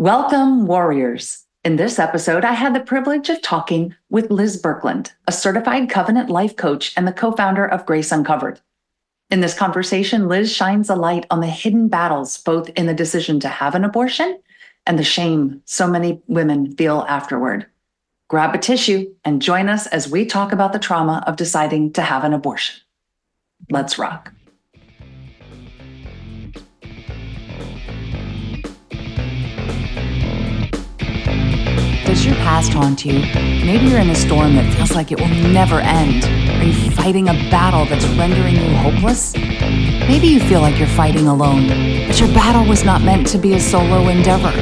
Welcome, warriors. In this episode, I had the privilege of talking with Liz Birkeland, a certified covenant life coach and the co founder of Grace Uncovered. In this conversation, Liz shines a light on the hidden battles, both in the decision to have an abortion and the shame so many women feel afterward. Grab a tissue and join us as we talk about the trauma of deciding to have an abortion. Let's rock. Does your past haunt you? Maybe you're in a storm that feels like it will never end. Are you fighting a battle that's rendering you hopeless? Maybe you feel like you're fighting alone, but your battle was not meant to be a solo endeavor.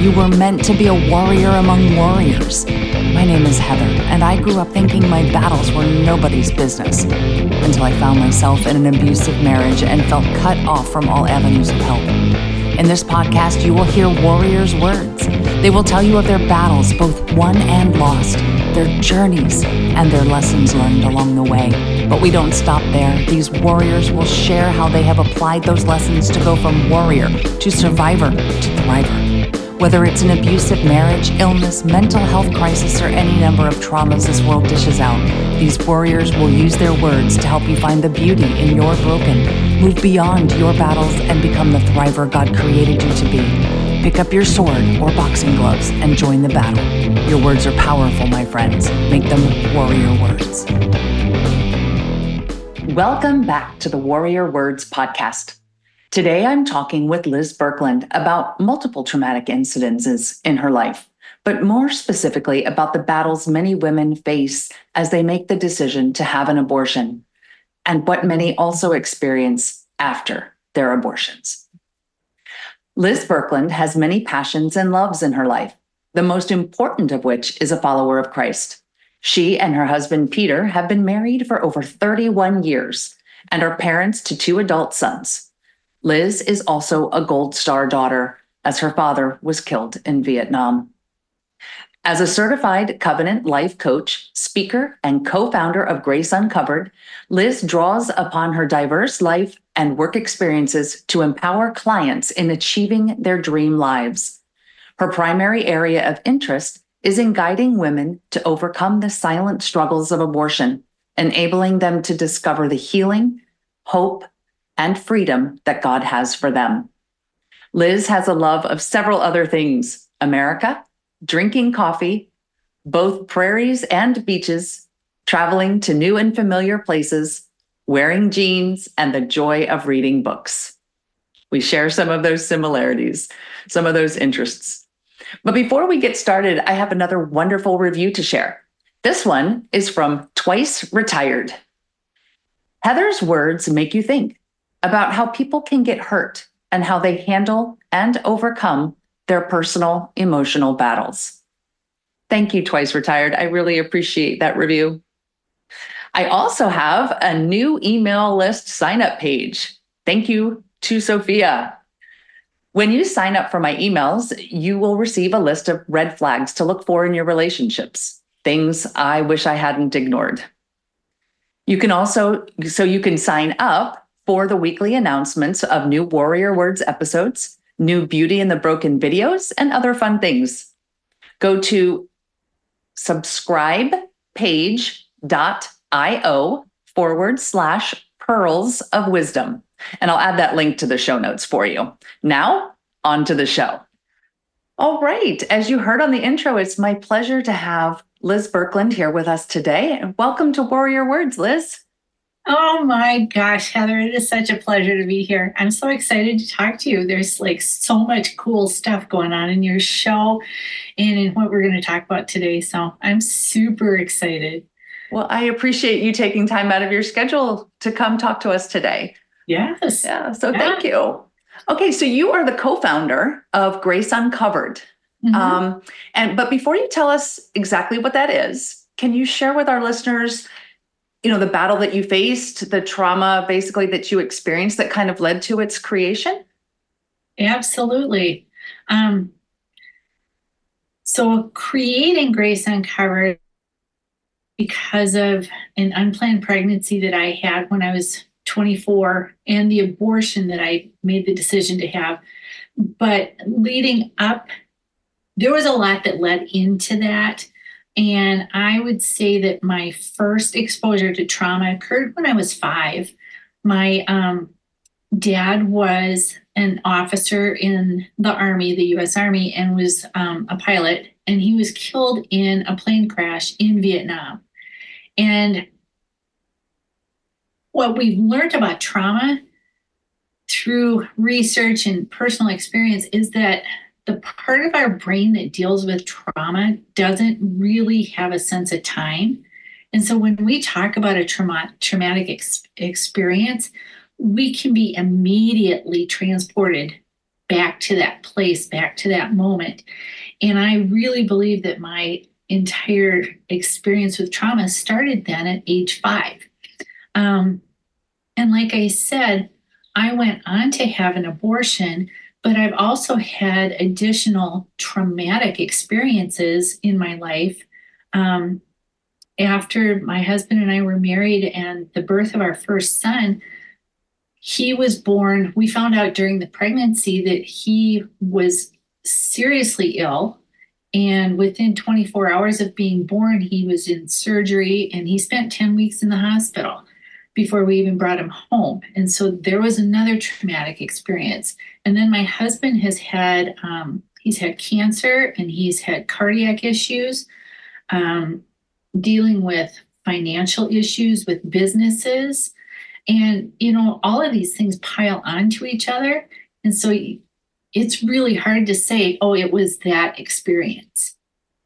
You were meant to be a warrior among warriors. My name is Heather, and I grew up thinking my battles were nobody's business until I found myself in an abusive marriage and felt cut off from all avenues of help. In this podcast, you will hear warriors' words. They will tell you of their battles, both won and lost, their journeys, and their lessons learned along the way. But we don't stop there. These warriors will share how they have applied those lessons to go from warrior to survivor to thriver. Whether it's an abusive marriage, illness, mental health crisis, or any number of traumas this world dishes out, these warriors will use their words to help you find the beauty in your broken, move beyond your battles, and become the thriver God created you to be. Pick up your sword or boxing gloves and join the battle. Your words are powerful, my friends. Make them warrior words. Welcome back to the Warrior Words podcast. Today, I'm talking with Liz Birkeland about multiple traumatic incidences in her life, but more specifically about the battles many women face as they make the decision to have an abortion and what many also experience after their abortions. Liz Birkeland has many passions and loves in her life, the most important of which is a follower of Christ. She and her husband, Peter, have been married for over 31 years and are parents to two adult sons. Liz is also a Gold Star daughter, as her father was killed in Vietnam. As a certified covenant life coach, speaker, and co founder of Grace Uncovered, Liz draws upon her diverse life and work experiences to empower clients in achieving their dream lives. Her primary area of interest is in guiding women to overcome the silent struggles of abortion, enabling them to discover the healing, hope, and freedom that God has for them. Liz has a love of several other things America, drinking coffee, both prairies and beaches, traveling to new and familiar places, wearing jeans, and the joy of reading books. We share some of those similarities, some of those interests. But before we get started, I have another wonderful review to share. This one is from Twice Retired. Heather's words make you think about how people can get hurt and how they handle and overcome their personal emotional battles. Thank you, Twice Retired. I really appreciate that review. I also have a new email list sign up page. Thank you to Sophia. When you sign up for my emails, you will receive a list of red flags to look for in your relationships, things I wish I hadn't ignored. You can also, so you can sign up for the weekly announcements of new Warrior Words episodes, new Beauty in the Broken videos, and other fun things. Go to subscribepage.io forward slash pearls of wisdom. And I'll add that link to the show notes for you. Now, on to the show. All right. As you heard on the intro, it's my pleasure to have Liz Birkeland here with us today. And welcome to Warrior Words, Liz. Oh my gosh, Heather, it is such a pleasure to be here. I'm so excited to talk to you. There's like so much cool stuff going on in your show and in what we're going to talk about today. So I'm super excited. Well, I appreciate you taking time out of your schedule to come talk to us today. Yes. Yeah. So yeah. thank you. Okay. So you are the co founder of Grace Uncovered. Mm-hmm. Um, and but before you tell us exactly what that is, can you share with our listeners you know the battle that you faced the trauma basically that you experienced that kind of led to its creation? Absolutely. Um, so creating grace uncovered because of an unplanned pregnancy that i had when i was 24 and the abortion that i made the decision to have. But leading up there was a lot that led into that. And I would say that my first exposure to trauma occurred when I was five. My um, dad was an officer in the Army, the US Army, and was um, a pilot. And he was killed in a plane crash in Vietnam. And what we've learned about trauma through research and personal experience is that the part of our brain that deals with trauma doesn't really have a sense of time. And so when we talk about a trauma, traumatic ex- experience, we can be immediately transported back to that place, back to that moment. And I really believe that my entire experience with trauma started then at age five. Um, and like I said, I went on to have an abortion, but I've also had additional traumatic experiences in my life. Um, after my husband and I were married and the birth of our first son, he was born. We found out during the pregnancy that he was seriously ill. And within 24 hours of being born, he was in surgery and he spent 10 weeks in the hospital before we even brought him home. And so there was another traumatic experience. And then my husband has had, um, he's had cancer and he's had cardiac issues, um, dealing with financial issues with businesses. And, you know, all of these things pile onto each other. And so it's really hard to say, oh, it was that experience.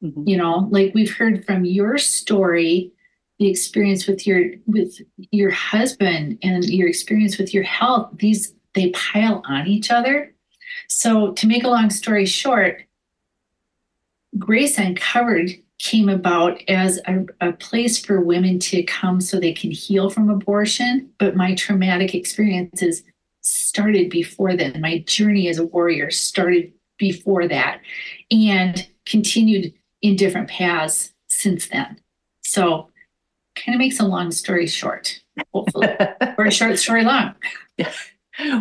Mm-hmm. You know, like we've heard from your story the experience with your with your husband and your experience with your health these they pile on each other. So to make a long story short grace uncovered came about as a, a place for women to come so they can heal from abortion but my traumatic experiences started before then. My journey as a warrior started before that and continued in different paths since then. So kind of makes a long story short, hopefully, or a short story long. Yeah.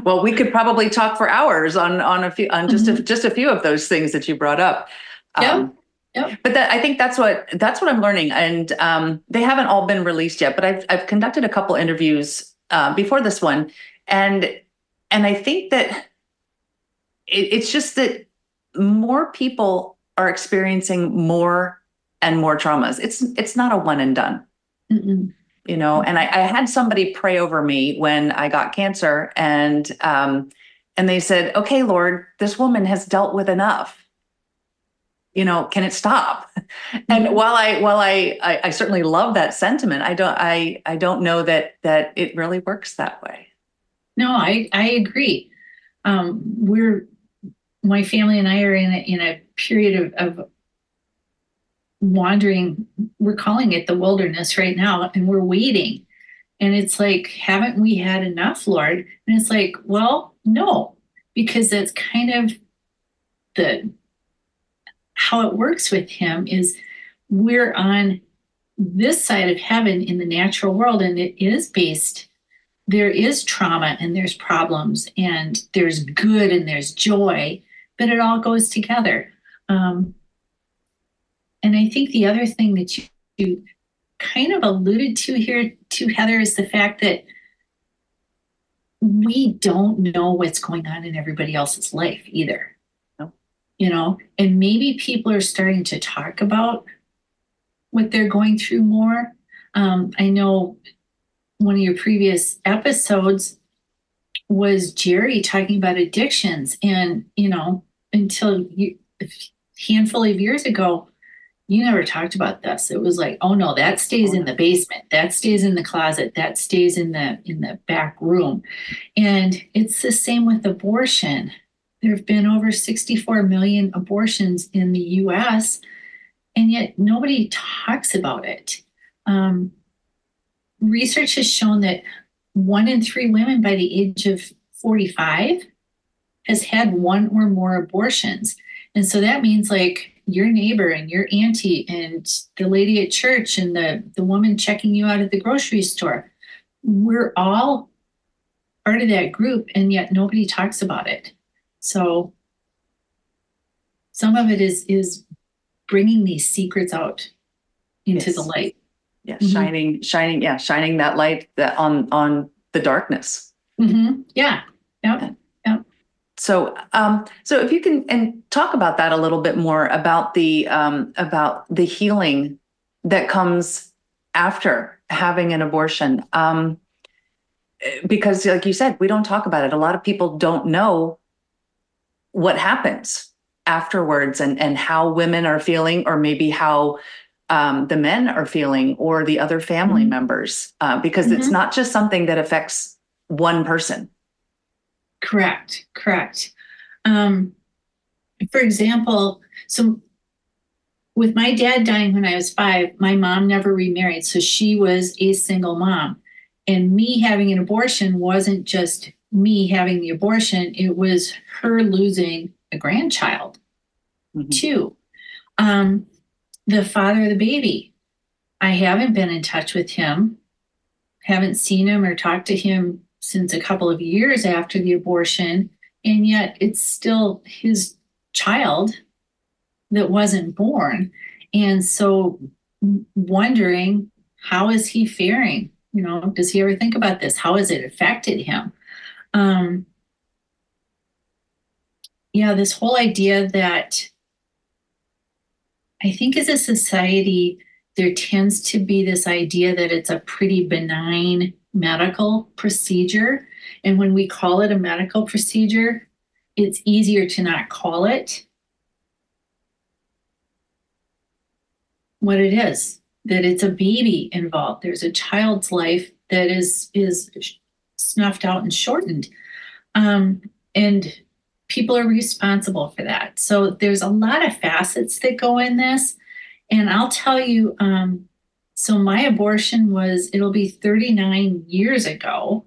Well, we could probably talk for hours on on a few on just mm-hmm. a, just a few of those things that you brought up. Um, Yep. But that, I think that's what that's what I'm learning, and um, they haven't all been released yet. But I've I've conducted a couple interviews uh, before this one, and and I think that it, it's just that more people are experiencing more and more traumas. It's it's not a one and done. Mm-mm. You know, and I, I, had somebody pray over me when I got cancer, and um, and they said, "Okay, Lord, this woman has dealt with enough. You know, can it stop?" Mm-hmm. And while I while I, I I certainly love that sentiment, I don't I I don't know that that it really works that way. No, I I agree. Um, we're my family and I are in a, in a period of, of wandering we're calling it the wilderness right now and we're waiting. And it's like haven't we had enough lord? And it's like well no because that's kind of the how it works with him is we're on this side of heaven in the natural world and it is based there is trauma and there's problems and there's good and there's joy but it all goes together. Um, and I think the other thing that you, you kind of alluded to here, to Heather, is the fact that we don't know what's going on in everybody else's life either. No. You know, and maybe people are starting to talk about what they're going through more. Um, I know one of your previous episodes was Jerry talking about addictions, and you know, until you, a handful of years ago, you never talked about this. It was like, oh no, that stays in the basement, that stays in the closet, that stays in the in the back room. And it's the same with abortion. There have been over 64 million abortions in the US, and yet nobody talks about it. Um, research has shown that one in three women by the age of 45 has had one or more abortions. And so that means like your neighbor and your auntie and the lady at church and the, the woman checking you out at the grocery store. We're all part of that group, and yet nobody talks about it. So some of it is is bringing these secrets out into Yes. the light. Yeah, Mhm. shining, shining, yeah, shining that light that on on the darkness. Mhm. Yeah. Yep. So, um, so if you can and talk about that a little bit more about the um, about the healing that comes after having an abortion, um, because, like you said, we don't talk about it. A lot of people don't know what happens afterwards and and how women are feeling, or maybe how um, the men are feeling, or the other family Mhm. members, uh, because it's Mhm. not just something that affects one person. Correct. Correct. Um, for example, so with my dad dying when I was five, my mom never remarried. So she was a single mom. And me having an abortion wasn't just me having the abortion, it was her losing a grandchild Mhm. too. Um, the father of the baby, I haven't been in touch with him, haven't seen him or talked to him since a couple of years after the abortion, and yet it's still his child that wasn't born. And so, wondering how is he faring? You know, does he ever think about this? How has it affected him? Um, yeah, this whole idea that I think as a society, there tends to be this idea that it's a pretty benign medical procedure. And when we call it a medical procedure, it's easier to not call it what it is that it's a baby involved. There's a child's life that is is snuffed out and shortened. Um, and people are responsible for that. So there's a lot of facets that go in this. And i'll tell you um, so my abortion was it'll be 39 years ago.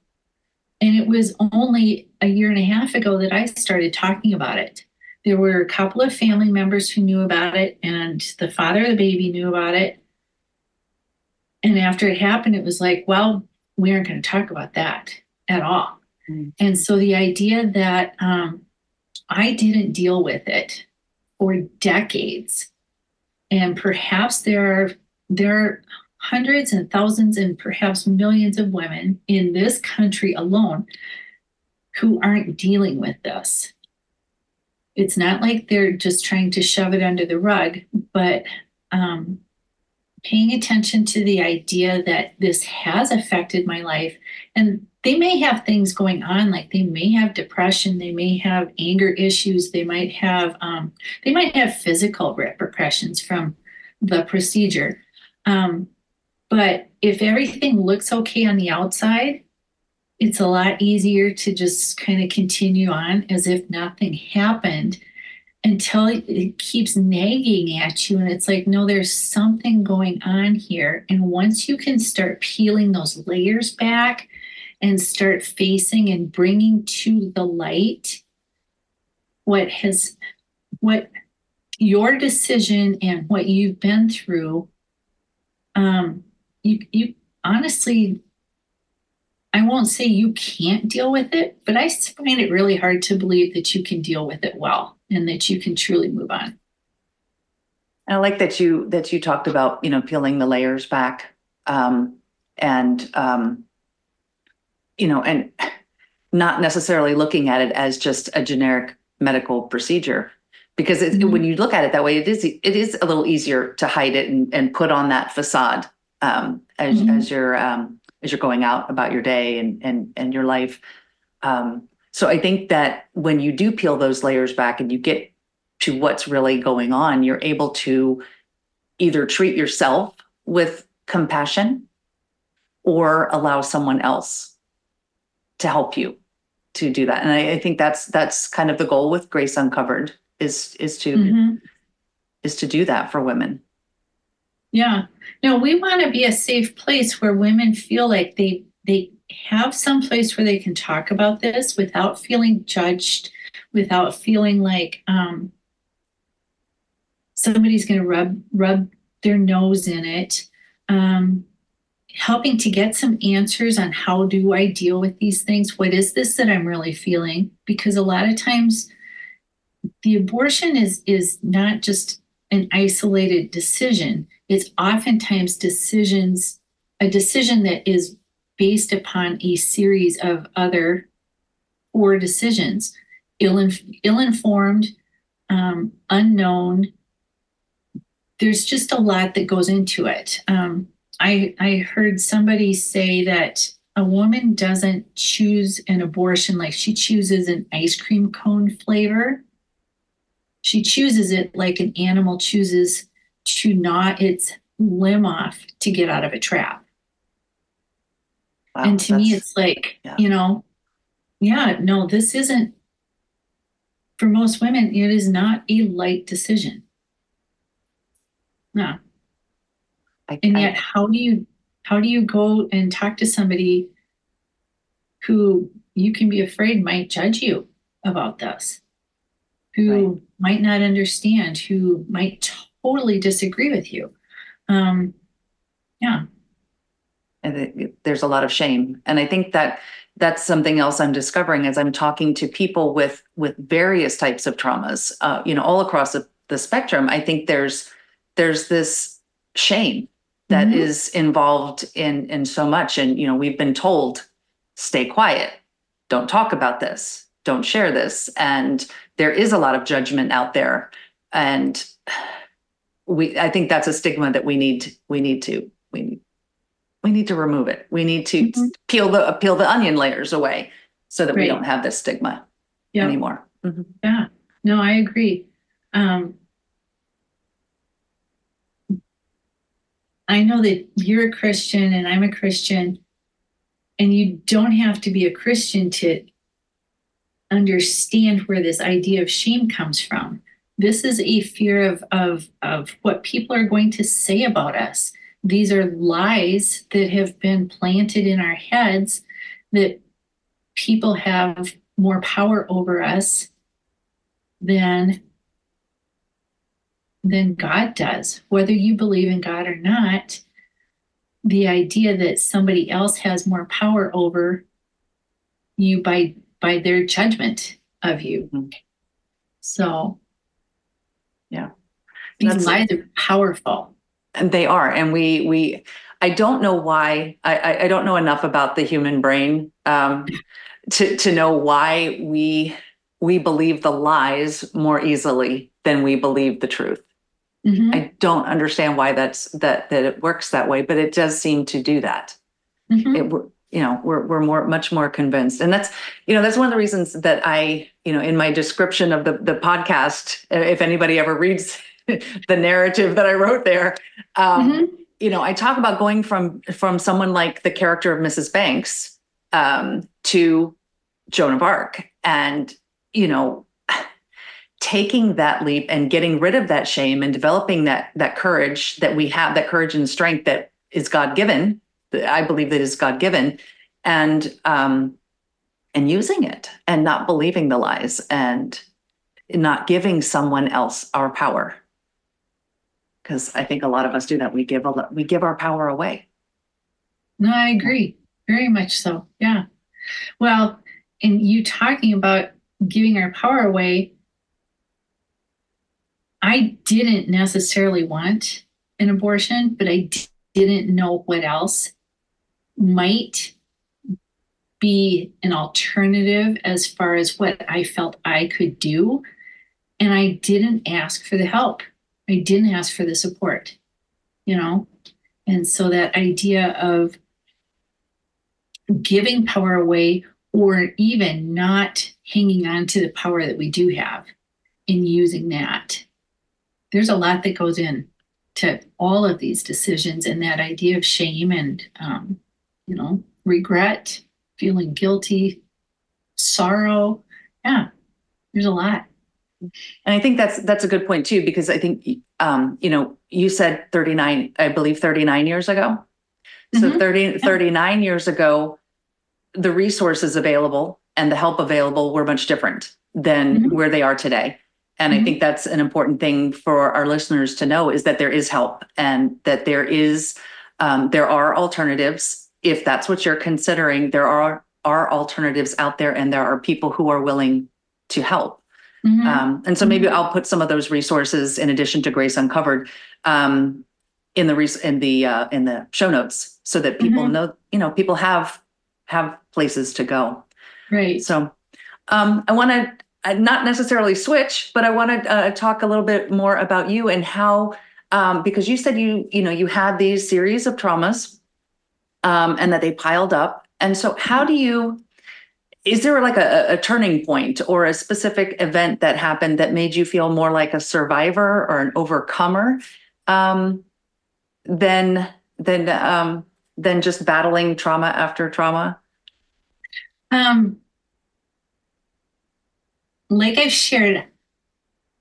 And it was only a year and a half ago that i started talking about it. There were a couple of family members who knew about it and the father of the baby knew about it. And after it happened it was like well we aren't going to talk about that at all. Mm. and so the idea that um, i didn't deal with it for decades. And perhaps there are there are hundreds and thousands and perhaps millions of women in this country alone who aren't dealing with this it's not like they're just trying to shove it under the rug, but um, paying attention to the idea that this has affected my life. And they may have things going on, like they may have depression, they may have anger issues, they might have um, they might have physical repercussions from the procedure. Um, but if everything looks okay on the outside, it's a lot easier to just kind of continue on as if nothing happened until it, keeps nagging at you and it's like no there's something going on here. And once you can start peeling those layers back and start facing and bringing to the light what has what your decision and what you've been through um you you honestly I won't say you can't deal with it, but I find it really hard to believe that you can deal with it well and that you can truly move on. I like that you that you talked about you know peeling the layers back, um, and um, you know, and not necessarily looking at it as just a generic medical procedure, because it, Mhm. when you look at it that way, it is it is a little easier to hide it and, and put on that facade um, as Mhm. as you're um, as you're going out about your day and and and your life. Um, so I think that when you do peel those layers back and you get to what's really going on, you're able to either treat yourself with compassion or allow someone else to help you to do that. And I, I think that's that's kind of the goal with Grace Uncovered is is to Mhm. is to do that for women. Yeah. No, we want to be a safe place where women feel like they they have some place where they can talk about this without feeling judged, without feeling like um, somebody's going to rub rub their nose in it. Um, helping to get some answers on how do I deal with these things? What is this that I'm really feeling? Because a lot of times the abortion is is not just an isolated decision. It's oftentimes decisions, a decision that is based upon a series of other poor decisions, ill ill-informed, um, unknown. There's just a lot that goes into it. Um, I I heard somebody say that a woman doesn't choose an abortion like she chooses an ice cream cone flavor. She chooses it like an animal chooses to gnaw its limb off to get out of a trap. Wow, and to me, it's like, yeah. you know, yeah, no, this isn't, for most women, it is not a light decision. No. I, and yet, I, how do you how do you go and talk to somebody who you can be afraid might judge you about this, who right. might not understand, who might totally disagree with you? Um, yeah. And there's a lot of shame, and I think that that's something else I'm discovering as I'm talking to people with with various types of traumas, uh, you know, all across the, the spectrum. I think there's there's this shame that mm-hmm. is involved in in so much and you know we've been told stay quiet don't talk about this don't share this and there is a lot of judgment out there and we i think that's a stigma that we need we need to we need we need to remove it we need to mm-hmm. peel the peel the onion layers away so that right. we don't have this stigma anymore mm-hmm. yeah no i agree um I know that you're a Christian and I'm a Christian, and you don't have to be a Christian to understand where this idea of shame comes from. This is a fear of, of, of what people are going to say about us. These are lies that have been planted in our heads that people have more power over us than than God does. Whether you believe in God or not, the idea that somebody else has more power over you by by their judgment of you. Mm-hmm. So yeah. These lies are powerful. And they are. And we we I don't know why I, I don't know enough about the human brain um, to to know why we we believe the lies more easily than we believe the truth. Mm-hmm. I don't understand why that's that that it works that way, but it does seem to do that. Mm-hmm. It you know we're we're more much more convinced, and that's you know that's one of the reasons that I you know in my description of the the podcast, if anybody ever reads the narrative that I wrote there, um, mm-hmm. you know I talk about going from from someone like the character of Mrs. Banks um, to Joan of Arc, and you know taking that leap and getting rid of that shame and developing that that courage that we have that courage and strength that is god given i believe that is god given and um and using it and not believing the lies and not giving someone else our power. Because i think a lot of us do that. We give a we give our power away. No i agree. Very much so. Yeah. Well and you talking about giving our power away I didn't necessarily want an abortion, but I didn't know what else might be an alternative as far as what I felt I could do. And I didn't ask for the help. I didn't ask for the support, you know? And so that idea of giving power away or even not hanging on to the power that we do have and using that there's a lot that goes in to all of these decisions and that idea of shame and um, you know regret feeling guilty sorrow yeah there's a lot and i think that's that's a good point too because i think um, you know you said 39 i believe 39 years ago so mm-hmm. 30 yeah. 39 years ago the resources available and the help available were much different than mm-hmm. where they are today and mm-hmm. I think that's an important thing for our listeners to know is that there is help and that there is um, there are alternatives. If that's what you're considering, there are are alternatives out there, and there are people who are willing to help. Mhm. Um, and so maybe I'll put some of those resources in addition to Grace Uncovered um, in the res- in the uh, in the show notes so that people Mhm. know you know people have have places to go. right. So um, I want to uh, not necessarily switch, but I want to uh, talk a little bit more about you and how um, because you said you you know you had these series of traumas um, and that they piled up, and so how do you is there like a, a turning point or a specific event that happened that made you feel more like a survivor or an overcomer um, than than um, than just battling trauma after trauma? Um, like I've shared,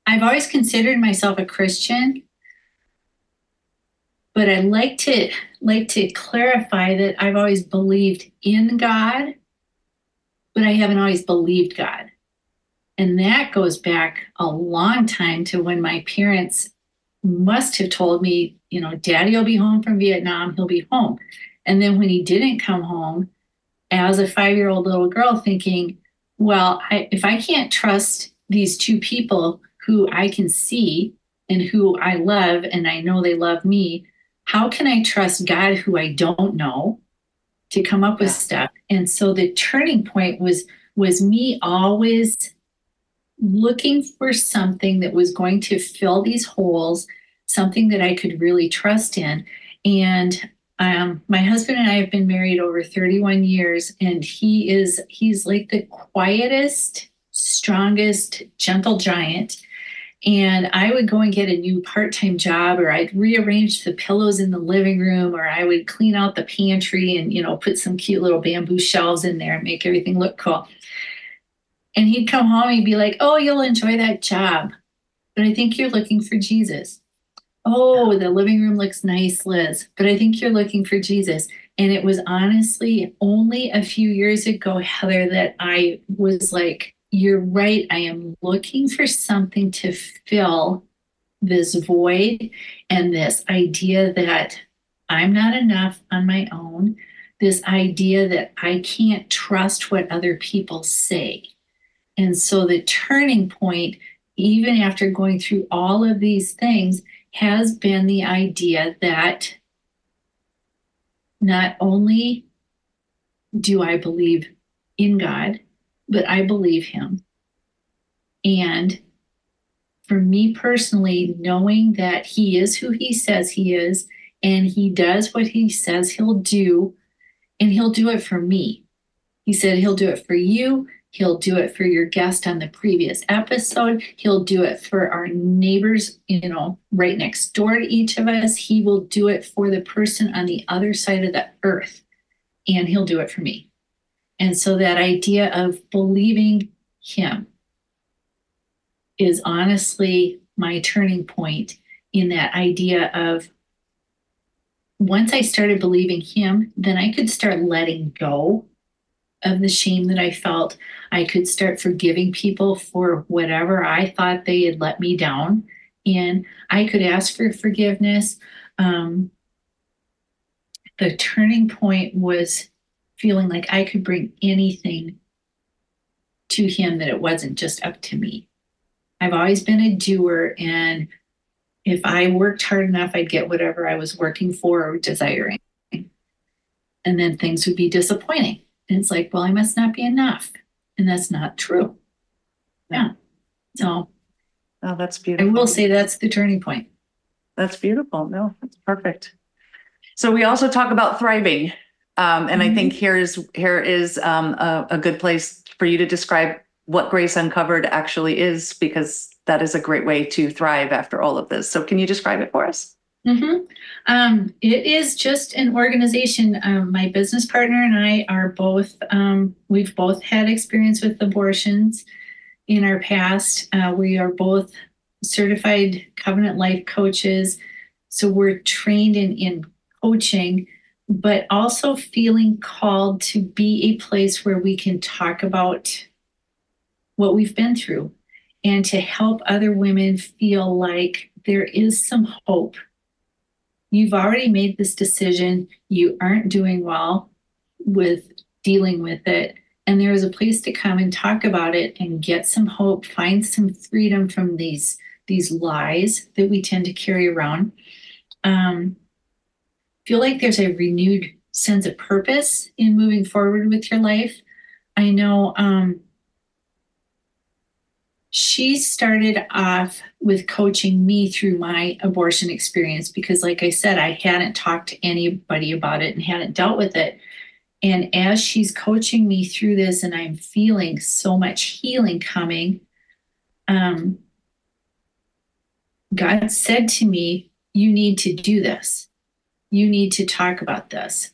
I've always considered myself a Christian, but I like to like to clarify that I've always believed in God, but I haven't always believed God. And that goes back a long time to when my parents must have told me, you know, daddy will be home from Vietnam, he'll be home. And then when he didn't come home, as a five year old little girl, thinking, well, I, if I can't trust these two people who I can see and who I love, and I know they love me, how can I trust God who I don't know to come up with stuff? And so the turning point was was me always looking for something that was going to fill these holes, something that I could really trust in. And um, my husband and I have been married over 31 years, and he is he's like the quietest, strongest, gentle giant. And I would go and get a new part-time job, or I'd rearrange the pillows in the living room, or I would clean out the pantry and you know put some cute little bamboo shelves in there and make everything look cool. And he'd come home and he'd be like, Oh, you'll enjoy that job. But I think you're looking for Jesus. Oh, the living room looks nice, Liz. But I think you're looking for Jesus. And it was honestly only a few years ago, Heather, that I was like, You're right. I am looking for something to fill this void and this idea that I'm not enough on my own, this idea that I can't trust what other people say. And so the turning point, even after going through all of these things, has been the idea that not only do I believe in God, but I believe Him. And for me personally, knowing that He is who He says He is, and He does what He says He'll do, and He'll do it for me. He said He'll do it for you, He'll do it for your guest on the previous episode. He'll do it for our neighbors, you know, right next door to each of us. He will do it for the person on the other side of the earth. And he'll do it for me. And so that idea of believing him is honestly my turning point in that idea of once I started believing him, then I could start letting go of the shame that I felt. I could start forgiving people for whatever I thought they had let me down. And I could ask for forgiveness. Um, the turning point was feeling like I could bring anything to him that it wasn't just up to me. I've always been a doer, and if I worked hard enough, I'd get whatever I was working for or desiring. And then things would be disappointing. And it's like, well, I must not be enough. And that's not true. Yeah. So Oh, that's beautiful. I will say that's the turning point. That's beautiful. No, that's perfect. So we also talk about thriving. Um, and I Mhm. think here is here is um, a, a good place for you to describe what Grace Uncovered actually is, because that is a great way to thrive after all of this. So can you describe it for us? hmm Um, it is just an organization. Um, my business partner and I are both, um, we've both had experience with abortions in our past. Uh, we are both certified covenant life coaches. So we're trained in, in coaching, but also feeling called to be a place where we can talk about what we've been through and to help other women feel like there is some hope. You've already made this decision, you aren't doing well with dealing with it, and there is a place to come and talk about it and get some hope, find some freedom from these these lies that we tend to carry around. Um, feel like there's a renewed sense of purpose in moving forward with your life. I know um, she started off with coaching me through my abortion experience because, like I said, I hadn't talked to anybody about it and hadn't dealt with it. And as she's coaching me through this, and I'm feeling so much healing coming, um, God said to me, You need to do this. You need to talk about this.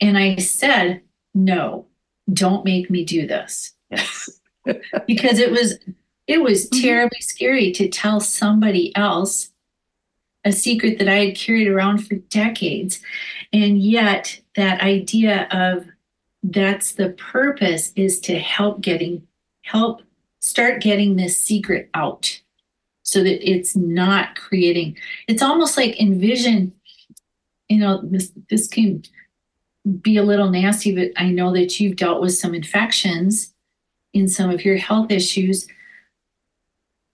And I said, No, don't make me do this. Yes. because it was it was mm-hmm. terribly scary to tell somebody else a secret that I had carried around for decades. And yet, that idea of that's the purpose is to help getting, help start getting this secret out so that it's not creating, it's almost like envision, you know, this, this can be a little nasty, but I know that you've dealt with some infections in some of your health issues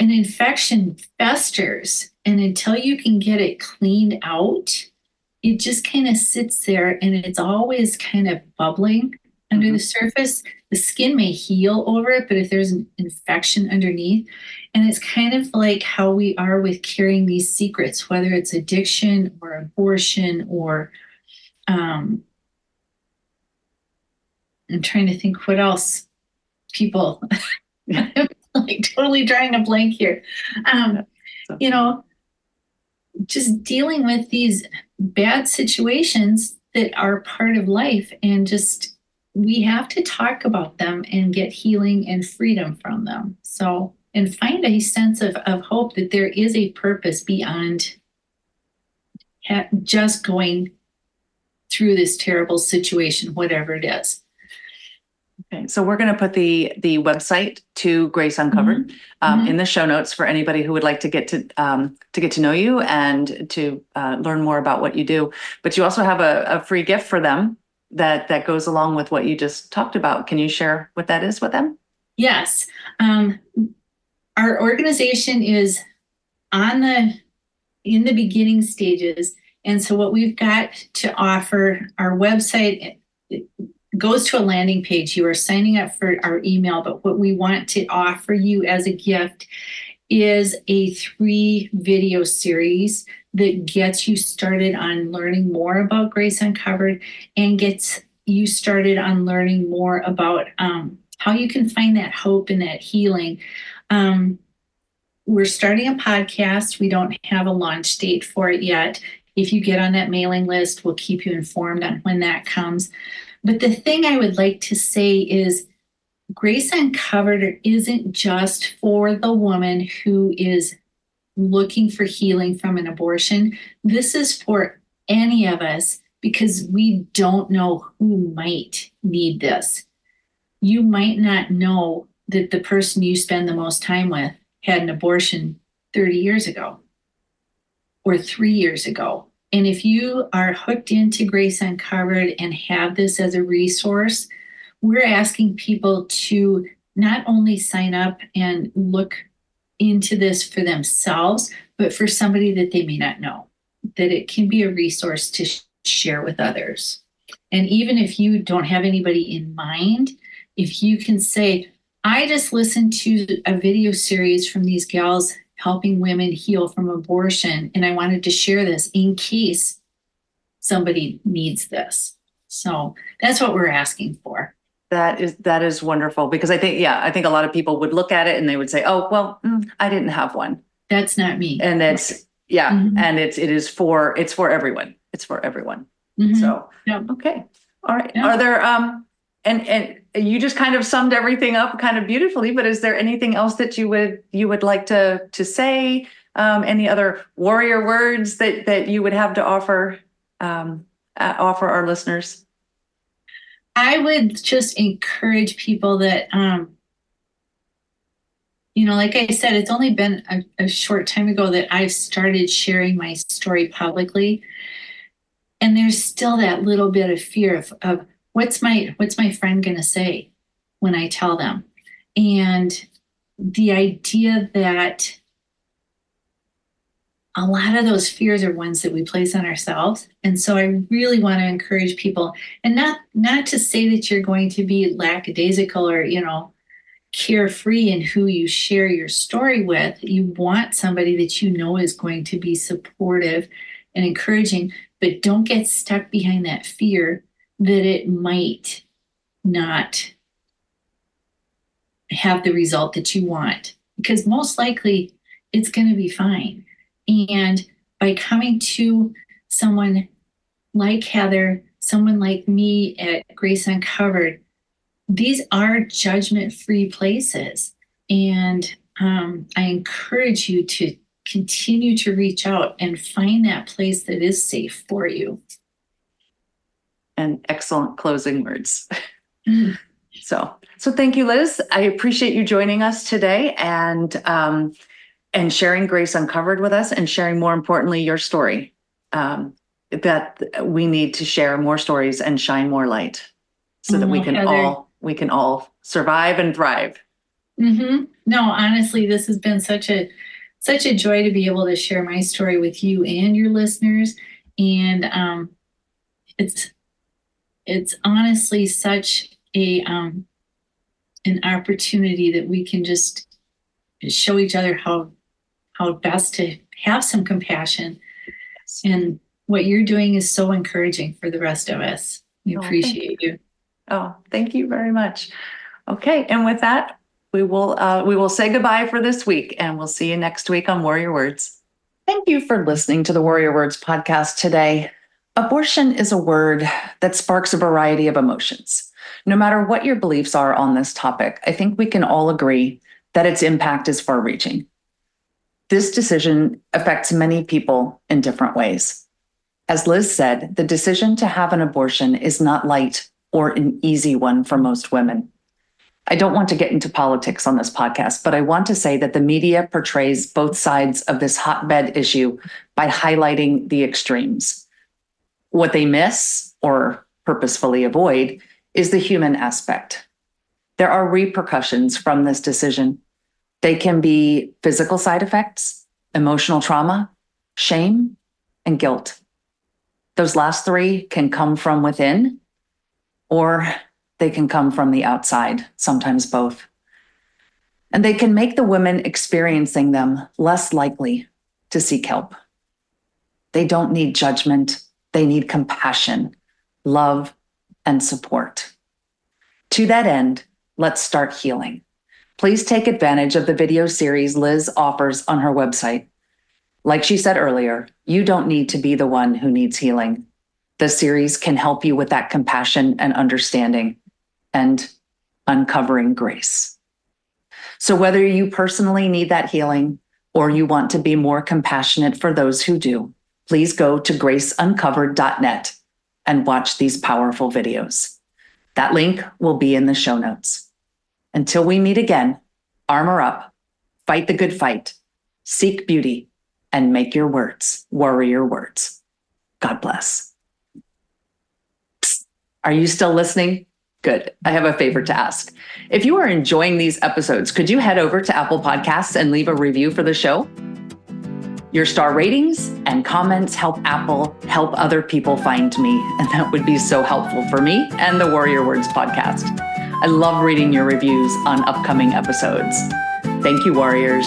an infection festers and until you can get it cleaned out it just kind of sits there and it's always kind of bubbling under mm-hmm. the surface the skin may heal over it but if there's an infection underneath and it's kind of like how we are with carrying these secrets whether it's addiction or abortion or um i'm trying to think what else people like totally drawing a blank here. Um, you know, just dealing with these bad situations that are part of life and just we have to talk about them and get healing and freedom from them. So, and find a sense of, of hope that there is a purpose beyond ha- just going through this terrible situation, whatever it is. Okay, so we're going to put the the website to Grace Uncovered mm-hmm. Um, mm-hmm. in the show notes for anybody who would like to get to um, to get to know you and to uh, learn more about what you do. But you also have a, a free gift for them that that goes along with what you just talked about. Can you share what that is with them? Yes, um, our organization is on the in the beginning stages, and so what we've got to offer our website goes to a landing page. You are signing up for our email, but what we want to offer you as a gift is a three video series that gets you started on learning more about Grace Uncovered and gets you started on learning more about um, how you can find that hope and that healing. Um, we're starting a podcast. We don't have a launch date for it yet. If you get on that mailing list, we'll keep you informed on when that comes. But the thing I would like to say is Grace Uncovered isn't just for the woman who is looking for healing from an abortion. This is for any of us because we don't know who might need this. You might not know that the person you spend the most time with had an abortion 30 years ago or three years ago and if you are hooked into Grace Uncovered and have this as a resource, we're asking people to not only sign up and look into this for themselves, but for somebody that they may not know, that it can be a resource to sh- share with others. And even if you don't have anybody in mind, if you can say, I just listened to a video series from these gals helping women heal from abortion. And I wanted to share this in case somebody needs this. So that's what we're asking for. That is that is wonderful because I think yeah I think a lot of people would look at it and they would say oh well mm, I didn't have one. That's not me. And it's yeah mm-hmm. and it's it is for it's for everyone. It's for everyone. Mm-hmm. so yeah. okay. All right. Yeah. are there um and and you just kind of summed everything up kind of beautifully but is there anything else that you would you would like to to say? Um, any other warrior words that that you would have to offer um, uh, offer our listeners i would just encourage people that um, you know like i said it's only been a, a short time ago that i've started sharing my story publicly and there's still that little bit of fear of, of what's my what's my friend going to say when I tell them. And the idea that a lot of those fears are ones that we place on ourselves. And so i really want to encourage people and not not to say that you're going to be lackadaisical or you know carefree in who you share your story with. You want somebody that you know is going to be supportive and encouraging but don't get stuck behind that fear that it might not have the result that you want because most likely it's going to be fine and by coming to someone like Heather, someone like me at Grace Uncovered, these are judgment free places. And um, I encourage you to continue to reach out and find that place that is safe for you. And excellent closing words. Mm. So, so thank you, Liz. I appreciate you joining us today. And um, and sharing Grace Uncovered with us and sharing more importantly your story. Um, that we need to share more stories and shine more light so that we mm-hmm. can Heather. all we can all survive and thrive. Mm-hmm. No, honestly, this has been such a such a joy to be able to share my story with you and your listeners. And um, it's it's honestly such a um, an opportunity that we can just show each other how how best to have some compassion. And what you're doing is so encouraging for the rest of us. We oh, appreciate you. you. Oh, thank you very much. Okay, and with that, we will uh, we will say goodbye for this week, and we'll see you next week on Warrior Words. Thank you for listening to the Warrior Words podcast today. Abortion is a word that sparks a variety of emotions. No matter what your beliefs are on this topic, I think we can all agree that its impact is far reaching. This decision affects many people in different ways. As Liz said, the decision to have an abortion is not light or an easy one for most women. I don't want to get into politics on this podcast, but I want to say that the media portrays both sides of this hotbed issue by highlighting the extremes. What they miss or purposefully avoid is the human aspect. There are repercussions from this decision they can be physical side effects, emotional trauma, shame, and guilt. Those last three can come from within or they can come from the outside, sometimes both. And they can make the women experiencing them less likely to seek help. They don't need judgment, they need compassion, love, and support. To that end, let's start healing please take advantage of the video series Liz offers on her website. Like she said earlier, you don't need to be the one who needs healing. The series can help you with that compassion and understanding and uncovering grace. So, whether you personally need that healing or you want to be more compassionate for those who do, please go to graceuncovered.net and watch these powerful videos. That link will be in the show notes. Until we meet again, armor up, fight the good fight, seek beauty, and make your words warrior words. God bless. Psst. Are you still listening? Good. I have a favor to ask. If you are enjoying these episodes, could you head over to Apple Podcasts and leave a review for the show? Your star ratings and comments help Apple help other people find me, and that would be so helpful for me and the Warrior Words podcast. I love reading your reviews on upcoming episodes. Thank you, Warriors.